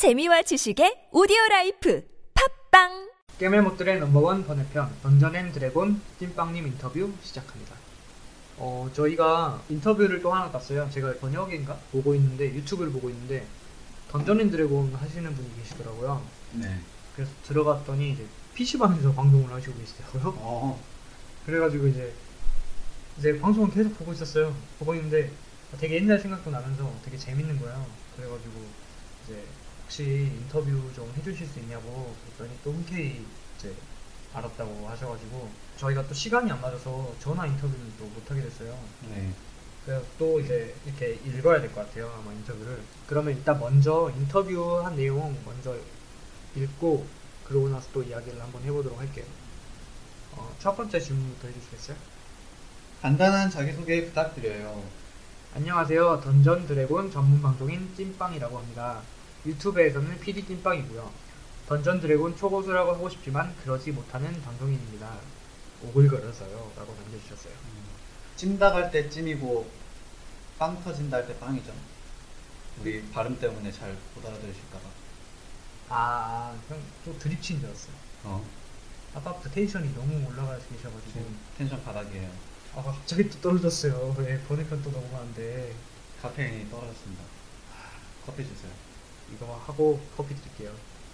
재미와 지식의 오디오 라이프 팟빵 겜알못들의 넘버원 번외편 던전 앤 드래곤 찐빵님 인터뷰 시작합니다. 어 저희가 인터뷰를 또 하나 땄어요. 제가 번역인가 보고 있는데 유튜브를 보고 있는데 던전 앤 드래곤 하시는 분이 계시더라고요. 네. 그래서 들어갔더니 이제 PC방에서 방송을 하시고 계시더라고요. 어. 그래가지고 이제 이제 방송을 계속 보고 있었어요. 보고 있는데 되게 옛날 생각도 나면서 되게 재밌는 거예요. 그래가지고 이제 혹시 인터뷰 좀 해주실 수 있냐고 그랬더니 또 흔쾌히 이제 알았다고 하셔가지고 저희가 또 시간이 안 맞아서 전화 인터뷰는 또 못하게 됐어요. 네. 그래서 또 이제 이렇게 읽어야 될 것 같아요 아마 인터뷰를 그러면 일단 먼저 인터뷰한 내용 먼저 읽고 그러고 나서 또 이야기를 한번 해보도록 할게요 어, 첫 번째 질문부터 해주시겠어요? 간단한 자기소개 부탁드려요. 안녕하세요 던전 드래곤 전문 방송인 찐빵이라고 합니다 유튜브에서는 PD 찐빵이고요 던전 드래곤 초고수라고 하고 싶지만 그러지 못하는 방송인입니다 오글거려서요 라고 남겨주셨어요 찜닭 할 때 찜이고 빵 터진다 할 때 빵이죠. 우리 발음 때문에 잘 못 알아들으실까봐. 아, 그냥 또 드립친 줄 알았어요 어. 아까부터 텐션이 너무 올라가 계셔가지고 지금 텐션 바닥이에요. 아 갑자기 또 떨어졌어요 왜 번외편 또 넘어가는데 카페인이 떨어졌습니다. 커피 주세요. 이거 하고 커피 드릴게요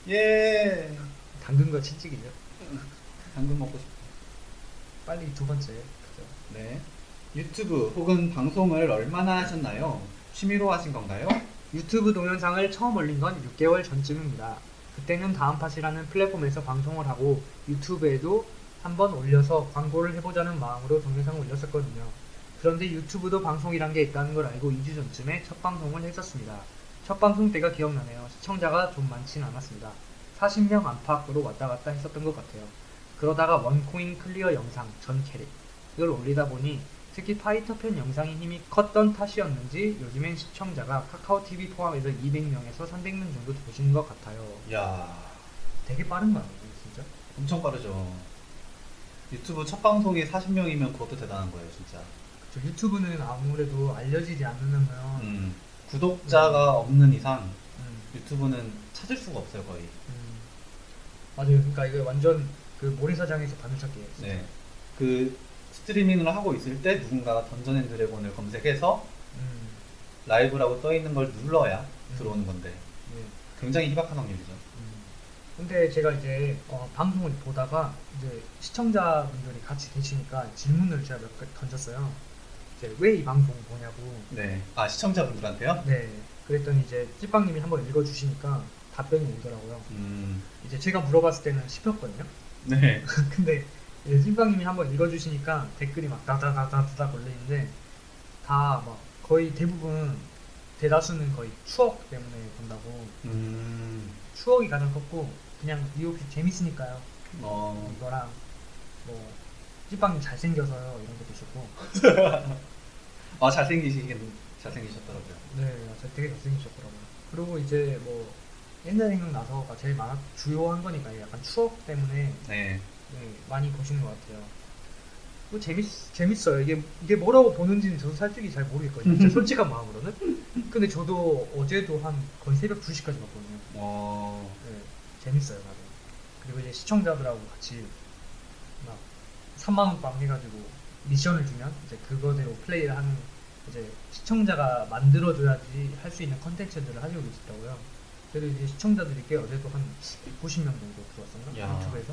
예. 당근과 치즈기죠 당근 먹고 싶어. 빨리 두 번째 그죠 네. 유튜브 혹은 방송을 얼마나 하셨나요? 취미로 하신 건가요? 유튜브 동영상을 처음 올린 건 6개월 전쯤입니다 그때는 다음팟이라는 플랫폼에서 방송을 하고 유튜브에도 한번 올려서 광고를 해보자는 마음으로 동영상을 올렸었거든요 그런데 유튜브도 방송이란 게 있다는 걸 알고 2주 전쯤에 첫 방송을 했었습니다 첫 방송 때가 기억나네요. 시청자가 좀 많진 않았습니다. 40명 안팎으로 왔다 갔다 했었던 것 같아요. 그러다가 one coin clear 영상 전 캐릭 이걸 올리다 보니 특히 파이터 편 영상의 힘이 컸던 탓이었는지 요즘엔 시청자가 카카오TV 포함해서 200명에서 300명 정도 되시는 것 같아요. 야. 되게 빠른 거 아니에요 진짜? 엄청 빠르죠. 유튜브 첫 방송이 40명이면 그것도 대단한 거예요, 진짜. 저 유튜브는 아무래도 알려지지 않으면 음, 구독자가 없는 이상 음, 유튜브는 찾을 수가 없어요 거의. 음. 맞아요 그러니까 이거 완전 그 모래사장에서 바늘찾기예요 진짜. 네. 그 스트리밍을 하고 있을 때 누군가가 던전 앤 드래곤을 검색해서 음, 라이브라고 떠 있는 걸 눌러야 음. 들어오는 건데 네. 굉장히 희박한 확률이죠. 음. 근데 제가 이제 어, 방송을 보다가 이제 시청자분들이 같이 계시니까 질문을 제가 몇개 던졌어요. 이제 왜 이 방송 보냐고. 네. 아 시청자분들한테요? 네. 그랬더니 이제 찌빵님이 한번 읽어주시니까 답변이 오더라고요. 음. 이제 제가 물어봤을 때는 씹혔거든요. 네. 근데 이제 찐빵님이 한번 읽어주시니까 댓글이 막 다다다다다 걸리는데 다 막 거의 대부분 대다수는 거의 추억 때문에 본다고. 음. 추억이 가장 컸고 그냥 미호피 재밌으니까요. 어. 이거랑 뭐 찌빵이 잘생겨서요 이런 것도 있었고 아 잘생기시긴 잘생기셨더라고요. 네저 되게 잘생기셨더라고요 그리고 이제 뭐 옛날 생각나서가 제일 많아 주요한 거니까 약간 추억 때문에 네. 네, 많이 보시는 것 같아요 뭐 재밌 재밌어요 이게 이게 뭐라고 보는지는 저도 솔직히 잘 모르겠거든요 제 솔직한 마음으로는 근데 저도 어제도 한 거의 새벽 2시까지 봤거든요 어. 네, 재밌어요, 나도. 그리고 이제 시청자들하고 같이 막 3만원 빵 해가지고 미션을 주면 이제 그거대로 플레이를 하는 이제 시청자가 만들어줘야지 할 수 있는 컨텐츠들을 하시고 계시더라고요. 그래도 이제 시청자들이 꽤 어제도 한 190명 정도 들어왔었나? 야. 유튜브에서.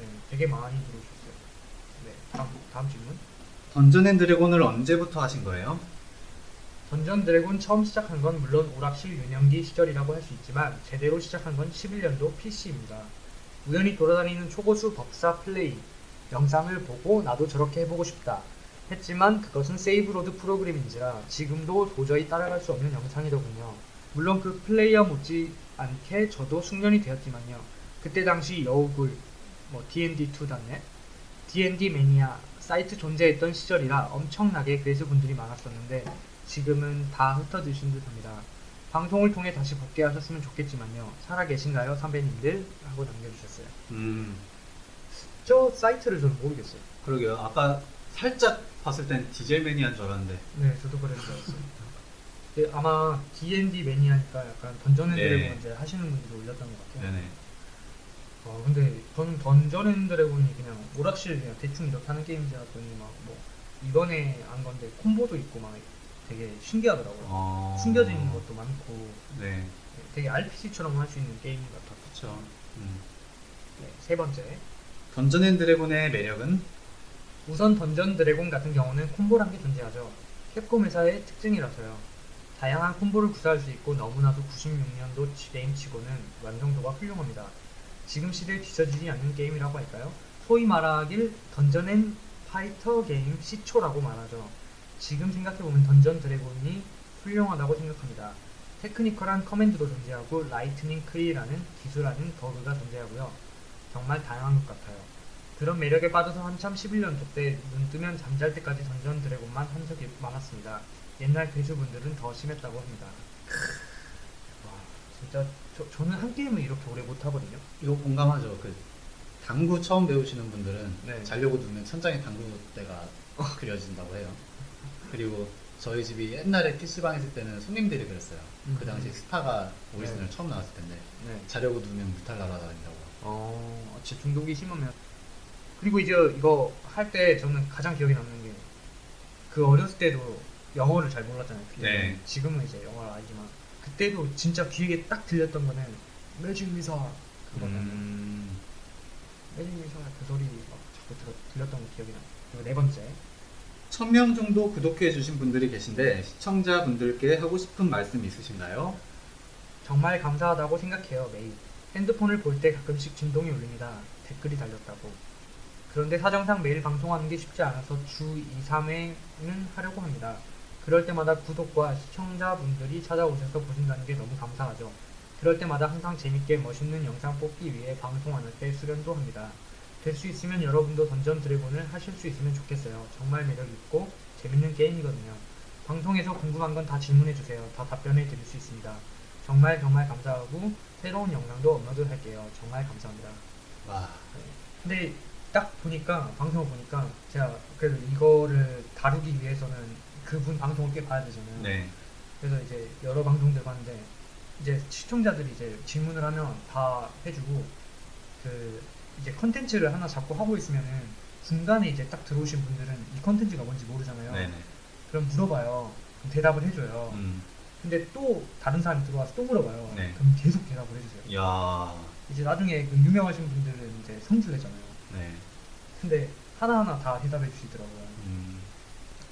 네, 되게 많이 들어오셨어요. 네, 다음, 다음 질문. 던전 앤 드래곤을 언제부터 하신 거예요? 던전 드래곤 처음 시작한 건 물론 오락실 유년기 시절이라고 할 수 있지만 제대로 시작한 건 11년도 PC입니다. 우연히 돌아다니는 초고수 법사 플레이 영상을 보고 나도 저렇게 해보고 싶다 했지만 그것은 save load 프로그램인지라 지금도 도저히 따라갈 수 없는 영상이더군요. 물론 그 플레이어 못지 않게 저도 숙련이 되었지만요. 그때 당시 여우굴, 뭐 D&D2.net, D&D 매니아 사이트 존재했던 시절이라 엄청나게 그래서 분들이 많았었는데 지금은 다 흩어지신 듯합니다. 방송을 통해 다시 복귀하셨으면 좋겠지만요. 살아 계신가요, 선배님들? 하고 남겨주셨어요. 음. 저 사이트를 저는 모르겠어요. 그러게요. 아까 살짝 봤을 땐 디젤 매니아인 줄 알았는데. 네, 저도 그랬는 줄 알았어요. 아마 D&D 매니아니까 약간 던전 앤 네. 드래곤 이제 하시는 분들이 올렸던 것 같아요. 네네. 어, 근데 저는 던전 앤 드래곤이 그냥 오락실 그냥 대충 이렇게 하는 게임인 줄 알았더니 막뭐 이번에 한 건데 콤보도 있고 막 되게 신기하더라고요. 어... 숨겨져 있는 것도 많고 네. 되게 RPG처럼 할 수 있는 게임 같았죠. 그렇죠. 음. 네, 세 번째. 던전 앤 드래곤의 매력은 우선 던전 드래곤 같은 경우는 콤보란 게 존재하죠. 캡콤 회사의 특징이라서요. 다양한 콤보를 구사할 수 있고 너무나도 96년도 게임치고는 완성도가 훌륭합니다. 지금 시대에 뒤처지지 않는 게임이라고 할까요? 소위 말하길 던전 앤 파이터 게임 시초라고 말하죠. 지금 생각해보면 던전 드래곤이 훌륭하다고 생각합니다. technical한 command도 존재하고 lightning 크리라는 기술하는 버그가 존재하고요. 정말 다양한 것 같아요. 그런 매력에 빠져서 한참 11년도 때 눈 뜨면 잠잘 때까지 던전 드래곤만 한 적이 많았습니다. 옛날 고수분들은 더 심했다고 합니다. 와, 진짜 저, 저는 한 게임을 이렇게 오래 못 하거든요. 이거 공감하죠. 그 당구 처음 배우시는 분들은 네. 자려고 누우면 천장에 당구대가 그려진다고 해요. 그리고 저희 집이 옛날에 PC방 했을 때는 손님들이 그랬어요. 음. 그 당시 스타가 오리지널 네. 처음 나왔을 텐데 네. 자려고 누우면 뮤탈 날아다닌다고. 어, 진짜 중독이 심하면. 그리고 이제 이거 할 때 저는 가장 기억에 남는 게 그 어렸을 때도 영어를 잘 몰랐잖아요. 네. 지금은 이제 영어를 알지만 그때도 진짜 귀에 딱 들렸던 거는 매직 미사 그거잖아요. 음... 매직 미사 그 소리 막 자꾸 들어, 들렸던 거 기억이 나요. 그리고 네 번째. 1000명 정도 구독해 주신 분들이 계신데 시청자분들께 하고 싶은 말씀 있으신가요? 정말 감사하다고 생각해요, 매일. 핸드폰을 볼 때 가끔씩 진동이 울립니다. 댓글이 달렸다고. 그런데 사정상 매일 방송하는 게 쉽지 않아서 주 2, 3회는 하려고 합니다. 그럴 때마다 구독과 시청자분들이 찾아오셔서 보신다는 게 너무 감사하죠. 그럴 때마다 항상 재밌게 멋있는 영상 뽑기 위해 방송하는 때 수련도 합니다. 될 수 있으면 여러분도 던전 드래곤을 하실 수 있으면 좋겠어요. 정말 매력 있고 재밌는 게임이거든요. 방송에서 궁금한 건 다 질문해 주세요. 다 답변해 드릴 수 있습니다. 정말 정말 감사하고 새로운 영상도 업로드 할게요. 정말 감사합니다. 와, 근데 딱 보니까 방송을 보니까 제가 그래도 이거를 다루기 위해서는 그분 방송을 꽤 봐야 되잖아요. 네. 그래서 이제 여러 방송들 봤는데 이제 시청자들이 이제 질문을 하면 다 해주고 그 이제 컨텐츠를 하나 잡고 하고 있으면은 중간에 이제 딱 들어오신 분들은 이 컨텐츠가 뭔지 모르잖아요. 네네. 그럼 물어봐요. 그럼 대답을 해줘요. 음. 근데 또 다른 사람이 들어와서 또 물어봐요. 네. 그럼 계속 대답을 해주세요. 야, 이제 나중에 그 유명하신 분들은 이제 성주래잖아요. 네. 근데 하나하나 다 대답해 주시더라고요. 음.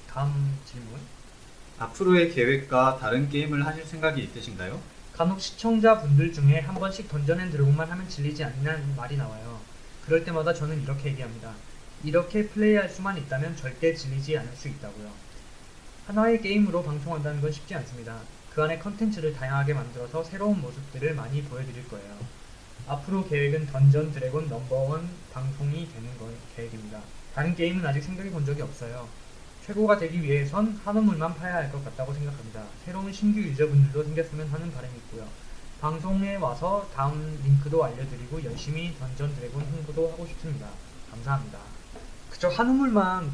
다음 질문. 앞으로의 계획과 다른 게임을 하실 생각이 있으신가요? 간혹 시청자분들 중에 한 번씩 던전 앤 드래곤만 하면 질리지 않냐는 말이 나와요. 그럴 때마다 저는 이렇게 얘기합니다. 이렇게 플레이할 수만 있다면 절대 질리지 않을 수 있다고요. 하나의 게임으로 방송한다는 건 쉽지 않습니다. 그 안에 컨텐츠를 다양하게 만들어서 새로운 모습들을 많이 보여드릴 거예요. 앞으로 계획은 던전 드래곤 넘버원 방송이 되는 거 계획입니다. 다른 게임은 아직 생각해 본 적이 없어요. 최고가 되기 위해선 한우물만 파야 할 것 같다고 생각합니다. 새로운 신규 유저분들도 생겼으면 하는 바람이 있고요. 방송에 와서 다운 링크도 알려드리고 열심히 던전 드래곤 홍보도 하고 싶습니다. 감사합니다. 그쵸 한우물만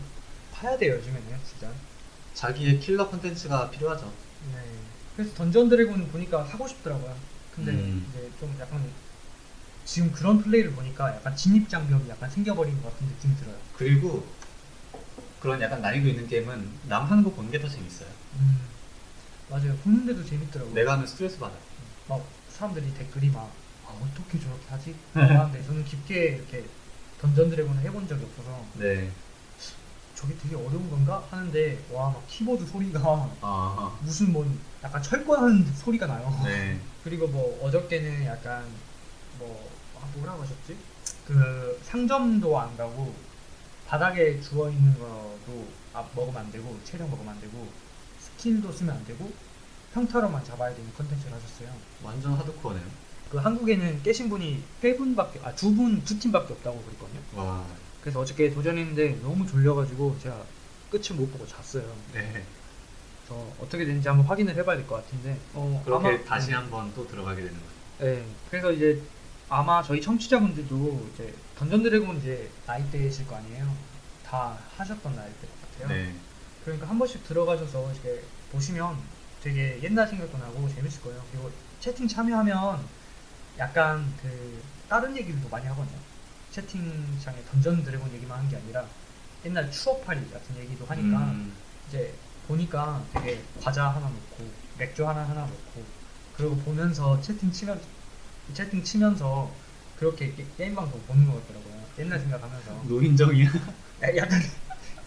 파야 돼요 요즘에는 진짜. 자기의 킬러 컨텐츠가 필요하죠. 네. 그래서 던전 드래곤 보니까 하고 싶더라고요. 근데 음. 이제 좀 약간 지금 그런 플레이를 보니까 약간 진입 장벽이 약간 생겨버린 것 같은 느낌이 들어요. 그리고 그런 약간 난이도 있는 게임은 남 하는 거 보는 게 더 재밌어요. 음. 맞아요. 보는데도 재밌더라고요. 내가 하면 스트레스 받아. 막 사람들이 댓글이 막 아, 어떻게 저렇게 하지? 하는데 저는 깊게 이렇게 던전 드래곤을 해본 적이 없어서 네. 저게 되게 어려운 건가 하는데 와 막 키보드 소리가 아, 무슨 뭐 약간 철권하는 소리가 나요. 네. 그리고 뭐 어저께는 약간 뭐 아, 뭐라고 하셨지? 그 상점도 안 가고 바닥에 주워 있는 거도 아, 먹으면 안 되고 체력 먹으면 안 되고 스킬도 쓰면 안 되고 평타로만 잡아야 되는 컨텐츠를 하셨어요. 완전 하드코어네요. 그 한국에는 깨신 분이 세 분밖에 아 두 분 두 팀밖에 없다고 그랬거든요. 와. 그래서 어저께 도전했는데 너무 졸려가지고 제가 끝을 못 보고 잤어요. 네. 그래서 어떻게 되는지 한번 확인을 해봐야 될 것 같은데. 어, 그렇게 아마- 다시 네. 한번 또 들어가게 되는 거죠. 네. 그래서 이제 아마 저희 청취자분들도 이제 던전 드래곤 이제 나이대이실 거 아니에요. 다 하셨던 나이대 같아요. 네. 그러니까 한 번씩 들어가셔서 이렇게 보시면 되게 옛날 생각도 나고 재밌을 거예요. 그리고 채팅 참여하면 약간 그 다른 얘기들도 많이 하거든요. 채팅창에 던전 드래곤 얘기만 하는 게 아니라 옛날 추억팔이 같은 얘기도 하니까 음, 이제 보니까 되게 과자 하나 놓고 맥주 하나 하나 놓고 그리고 보면서 채팅 치면 채팅 치면서 그렇게 게, 게임 방송 보는 것 같더라고요. 옛날 생각하면서 노인정이야. 야- 약간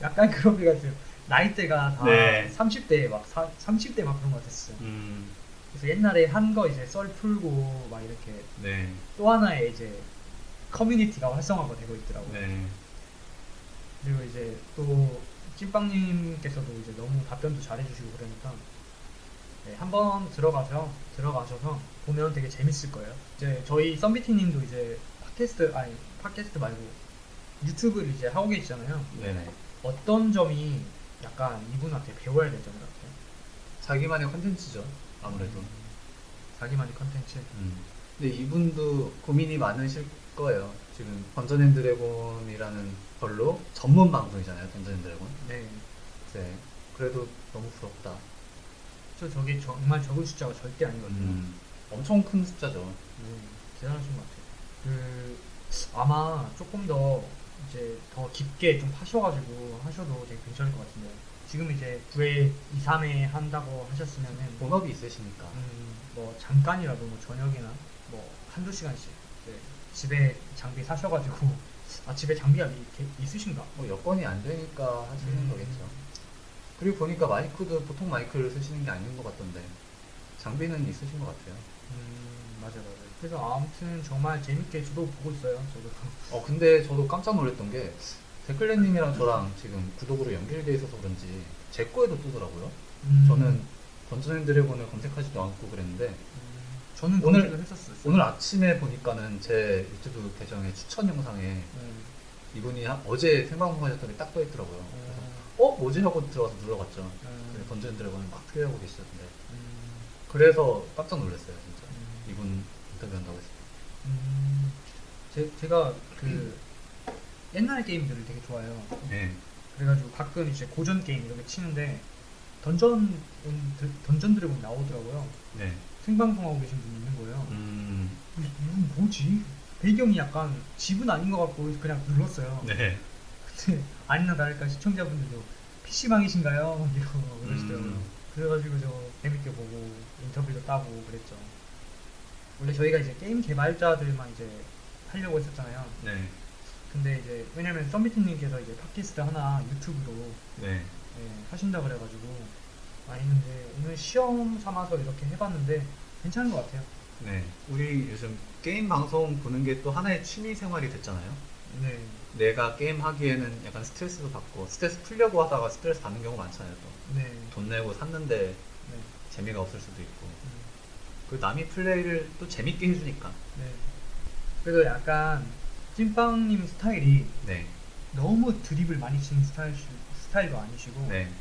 약간 그런 게 같아요. 나이대가 다 네. 30대 막 사, 30대 막 그런 것 같았어요. 음, 그래서 옛날에 한 거 이제 썰 풀고 막 이렇게 네, 또 하나의 이제 커뮤니티가 활성화가 되고 있더라고요. 네. 그리고 이제 또 찐빵님께서도 이제 너무 답변도 잘해주시고 그러니까 네, 한번 들어가서 들어가셔서 보면 되게 재밌을 거예요. 이제 저희 썸비티님도 이제 팟캐스트 아니 팟캐스트 말고 유튜브를 이제 하고 계시잖아요. 네네. 어떤 점이 약간 이분한테 배워야 될점 같아요? 자기만의 컨텐츠죠. 아무래도. 자기만의 컨텐츠. 음. 근데 이분도 고민이 많으실 거예요. 지금 던전 앤 드래곤이라는 걸로 전문 방송이잖아요. 던전 앤 드래곤. 네. 네. 그래도 너무 부럽다. 저 저게 정말 적은 숫자가 절대 아니거든요. 음. 엄청 큰 숫자죠. 네, 대단하신 것 같아요. 그 아마 조금 더 이제 더 깊게 좀 파셔가지고 하셔도 되게 괜찮을 것 같은데 지금 이제 9회, 2, 3회 한다고 하셨으면은 본업이 있으시니까. 음, 뭐 잠깐이라도 뭐 저녁이나 뭐 한두 시간씩 네, 집에 장비 사셔가지고 아 집에 장비가 이- 있으신가? 뭐 여건이 안 되니까 하시는 음. 거겠죠. 그리고 보니까 마이크도 보통 마이크를 쓰시는 게 아닌 것 같던데 장비는 있으신 것 같아요. 음 맞아 맞아. 그래서 아무튼 정말 재밌게 저도 보고 있어요. 저도. 어 근데 저도 깜짝 놀랐던 게 데클레님이랑 저랑 지금 구독으로 연결돼 있어서 그런지 제 거에도 뜨더라고요. 음, 저는 던전 앤 드래곤을 검색하지도 않고 그랬는데 음, 저는 오늘- 했었어요. 오늘 아침에 보니까는 제 유튜브 계정의 추천 영상에 네. 이분이 하- 어제 생방송 하셨던 게 딱 떠 있더라고요. 그래서 어, 어 뭐지 하고 들어가서 눌러봤죠. 음, 던전 앤 드래곤을 막 플레이하고 계시던데 음, 그래서 깜짝 놀랐어요 진짜. 음. 이분 인터뷰한다고 했을 때. 음, 제, 제가 그 옛날 게임들을 되게 좋아해요. 네. 그래가지고 가끔 이제 고전 게임 이렇게 치는데 던전 던전 드래곤 나오더라고요. 네. 생방송하고 계신 분이 있는 거예요. 음. 이건 뭐지? 배경이 약간 집은 아닌 것 같고 그냥 눌렀어요. 네. 근데 아니나 다를까 시청자분들도 PC방이신가요? 이러고 그러시더라고요. 음. 그래가지고 저 재밌게 보고 인터뷰도 따고 그랬죠. 원래 저희가 이제 게임 개발자들만 이제 하려고 했었잖아요. 네. 근데 이제 왜냐면 썸미팅님께서 이제 팟캐스트 하나 유튜브로 네. 예, 하신다 그래가지고 아 했는데 오늘 시험 삼아서 이렇게 해봤는데 괜찮은 것 같아요. 네. 우리 요즘 게임 방송 보는 게 또 하나의 취미 생활이 됐잖아요. 네. 내가 게임 하기에는 약간 스트레스도 받고 스트레스 풀려고 하다가 스트레스 받는 경우가 많잖아요. 또. 네. 돈 내고 샀는데 네. 재미가 없을 수도 있고. 음, 그 남이 플레이를 또 재밌게 해주니까. 네. 그래도 약간 찐빵님 스타일이 네. 너무 드립을 많이 치는 스타일 스타일도 아니시고 네.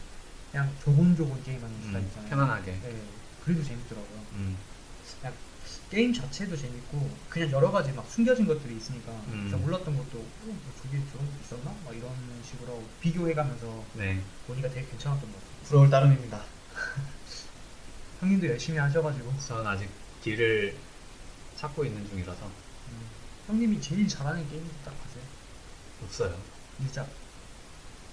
그냥 조곤조곤 게임하는 음, 스타일이잖아요. 편안하게. 네. 그래도 재밌더라고요. 음. 그냥 게임 자체도 재밌고 그냥 여러 가지 막 숨겨진 것들이 있으니까 음. 제가 몰랐던 것도 어, 뭐 저게 저런 거 있었나? 막 이런 식으로 비교해가면서 네. 보니까 되게 괜찮았던 것 같아요. 부러울 따름입니다. 형님도 열심히 하셔가지고 저는 아직 길을 찾고 있는 중이라서 음, 형님이 제일 잘하는 게임 딱 아세요? 없어요. 유작.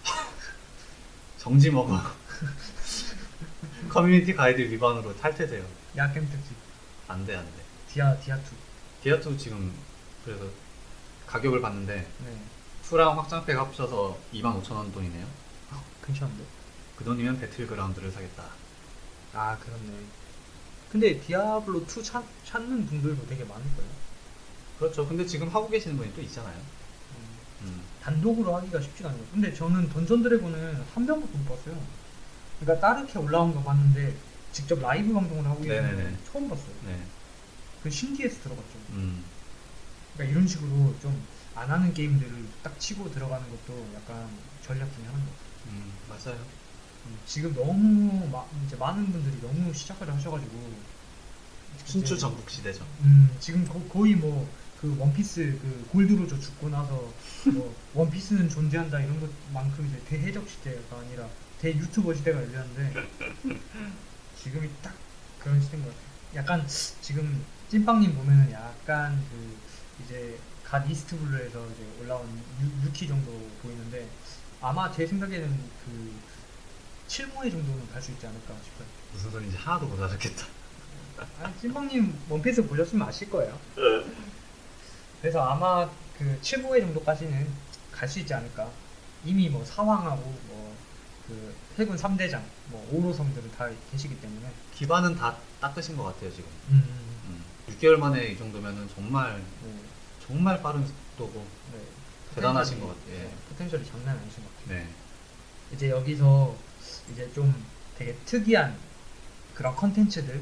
정지 먹어. 커뮤니티 가이드 위반으로 탈퇴돼요. 야겜 특집. 안 돼, 안 돼. 디아 디아2. 디아2 지금 그래서 가격을 봤는데 네. 2랑 확장팩 합쳐서 25,000원 돈이네요. 괜찮은데? 그 돈이면 배틀그라운드를 사겠다. 아 그렇네. 근데 디아블로 2 찾, 찾는 분들도 되게 많을 거예요. 그렇죠. 근데 지금 하고 계시는 분이 또 있잖아요. 음, 음. 단독으로 하기가 쉽지가 않아요. 근데 저는 던전 드래곤은 한 명밖에 못 봤어요. 그러니까 따르게 올라온 거 봤는데 직접 라이브 방송을 하고 계시는 네네네. 거 처음 봤어요. 네. 그 신기해서 들어갔죠. 음. 그러니까 이런 식으로 좀 안 하는 게임들을 딱 치고 들어가는 것도 약간 전략 중에 하나인 것 같아요. 음. 맞아요. 음, 지금 너무 마, 이제 많은 분들이 너무 시작을 하셔가지고 순추 이제, 전국 시대죠. 음, 지금 거, 의 뭐 그 원피스 그 골드로저 죽고 나서 뭐 원피스는 존재한다 이런 것만큼 이제 대해적 시대가 아니라 대 유튜버 시대가 열렸는데 지금이 딱 그런 시대인 것 같아요. 약간 지금 찐빵님 보면은 약간 그 이제 갓 이스트블루에서 이제 올라온 유, 유키 정도 보이는데 아마 제 생각에는 그 7무회 정도는 갈 수 있지 않을까 싶어요. 무슨 소리인지 하나도 못 알아듣겠다. 아, 찐빵님 원피스 보셨으면 아실 거예요. 그래서 아마 그 7부회 정도까지는 갈 수 있지 않을까. 이미 뭐 사황하고 뭐 그 해군 3대장, 뭐 5로성들은 다 계시기 때문에. 기반은 다 닦으신 것 같아요 지금. 음, 음. 6개월 만에 이 정도면은 정말 네, 정말 빠른 속도고 네. 대단하신 것 같아요. 예. 네, 포텐셜이 장난 아니신 것 같아요. 네. 이제 여기서 이제 좀 되게 특이한 그런 컨텐츠들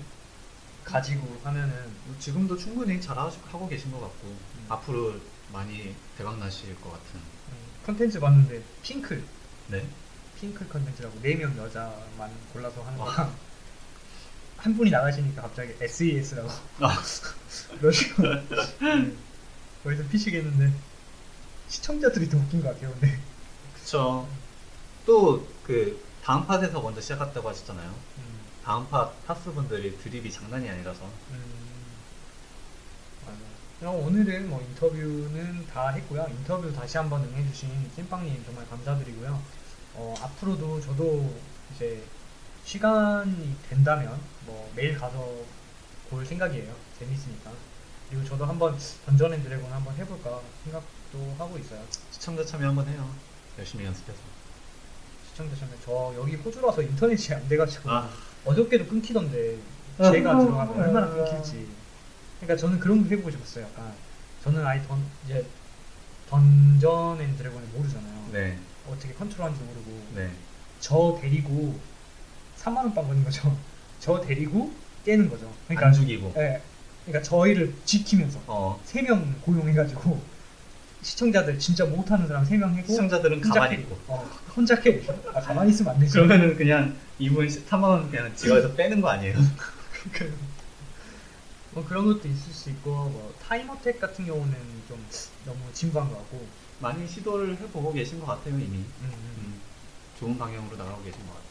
가지고 하면은 뭐 지금도 충분히 잘 하고 계신 것 같고 음. 앞으로 많이 대박 나실 것 같은. 음, 컨텐츠 봤는데 핑클 네. 핑클 컨텐츠라고 네명 여자만 골라서 하는 와. 거랑 한 분이 나가시니까 갑자기 SES라고 아. 그러시고 네. 거기서 피시겠는데 시청자들이 더 웃긴 것 같아요 근데 그쵸. 또그 다음 팟에서 먼저 시작했다고 하셨잖아요. 음, 다음팟 팟수분들이 드립이 장난이 아니라서. 음, 맞아요. 그럼 오늘은 뭐 인터뷰는 다 했고요 인터뷰 다시 한번 응해주신 찐빵님 정말 감사드리고요 어, 앞으로도 저도 이제 시간이 된다면 뭐 매일 가서 볼 생각이에요. 재밌으니까. 그리고 저도 한번 던전 앤 드래곤 한번 해볼까 생각도 하고 있어요. 시청자 참여 한번 해요. 열심히 연습해서. 시청자시면 저 여기 호주라서 인터넷이 안 돼가지고 아. 어저께도 끊기던데 제가 들어가면 얼마나 끊길지. 그러니까 저는 그런 거 해보고 싶었어요. 약간 저는 아예 던 이제 던전 앤 드래곤을 모르잖아요. 네. 어떻게 컨트롤하는지 모르고 네. 저 데리고 3만 원빵 거는 거죠. 저 데리고 깨는 거죠. 안 죽이고. 예. 그러니까 저희를 지키면서 어. 세명 고용해가지고 시청자들 진짜 못하는 사람 세명 하고 시청자들은 가만히. 있고. 어, 혼자 carry. 아, 가만히 있으면 안 되지. 그러면은 그냥 이분 3만 원 그냥 지갑에서 빼는 거 아니에요? 뭐 그런 것도 있을 수 있고 뭐 time attack 같은 경우는 좀 너무 진부한 것 같고. 많이 시도를 해보고 계신 것 같아요 이미. 음, 음. 음. 좋은 방향으로 나가고 계신 것 같아요.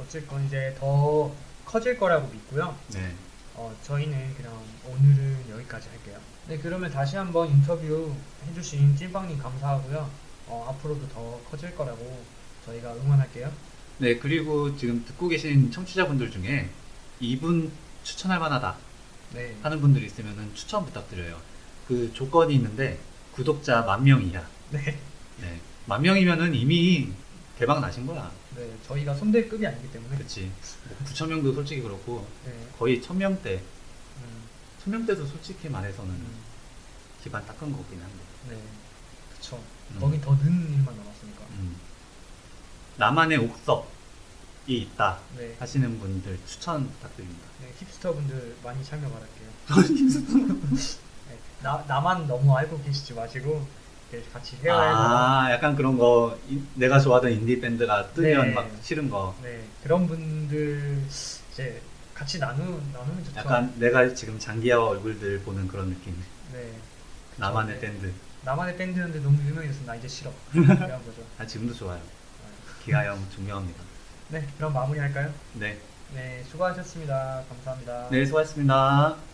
어쨌건 이제 더 커질 거라고 믿고요. 네. 어, 저희는 그냥 오늘은 여기까지 할게요. 네, 그러면 다시 한번 인터뷰 해주신 찐빵님 감사하고요. 어, 앞으로도 더 커질 거라고 저희가 응원할게요. 네 그리고 지금 듣고 계신 청취자분들 중에 이분 추천할 만하다 네. 하는 분들이 있으면은 추천 부탁드려요. 그 조건이 있는데 구독자 만 명이야. 네. 네. 만 명이면은 이미 대박 나신 거야. 네, 저희가 손대급이 아니기 때문에. 뭐 9천 명도 솔직히 그렇고 네. 거의 천 명대. 음, 천 명대도 솔직히 말해서는 음, 기반 닦은 거긴 한데. 네. 그쵸. 음. 거기 더 는 일만 남았으니까. 음. 나만의 옥석이 있다 네. 하시는 분들 추천 부탁드립니다. 네, 힙스터 분들 많이 참여 바랄게요. 네, 나, 나만 너무 알고 계시지 마시고, 같이 헤어해서. 아, 약간 그런 거 이- 내가 좋아하던 인디 밴드가 뜨면 네. 막 싫은 거. 네, 그런 분들 이제 같이 나누, 나누면 좋죠. 약간 내가 지금 장기하와 얼굴들 보는 그런 느낌. 네. 나만의 네. 밴드. 나만의 밴드였는데 너무 유명해서 나 이제 싫어. 이런 거죠. 아 지금도 좋아요. 네. 기아 형 존경합니다. 네, 그럼 마무리할까요? 네. 네, 수고하셨습니다. 감사합니다. 네, 수고하셨습니다.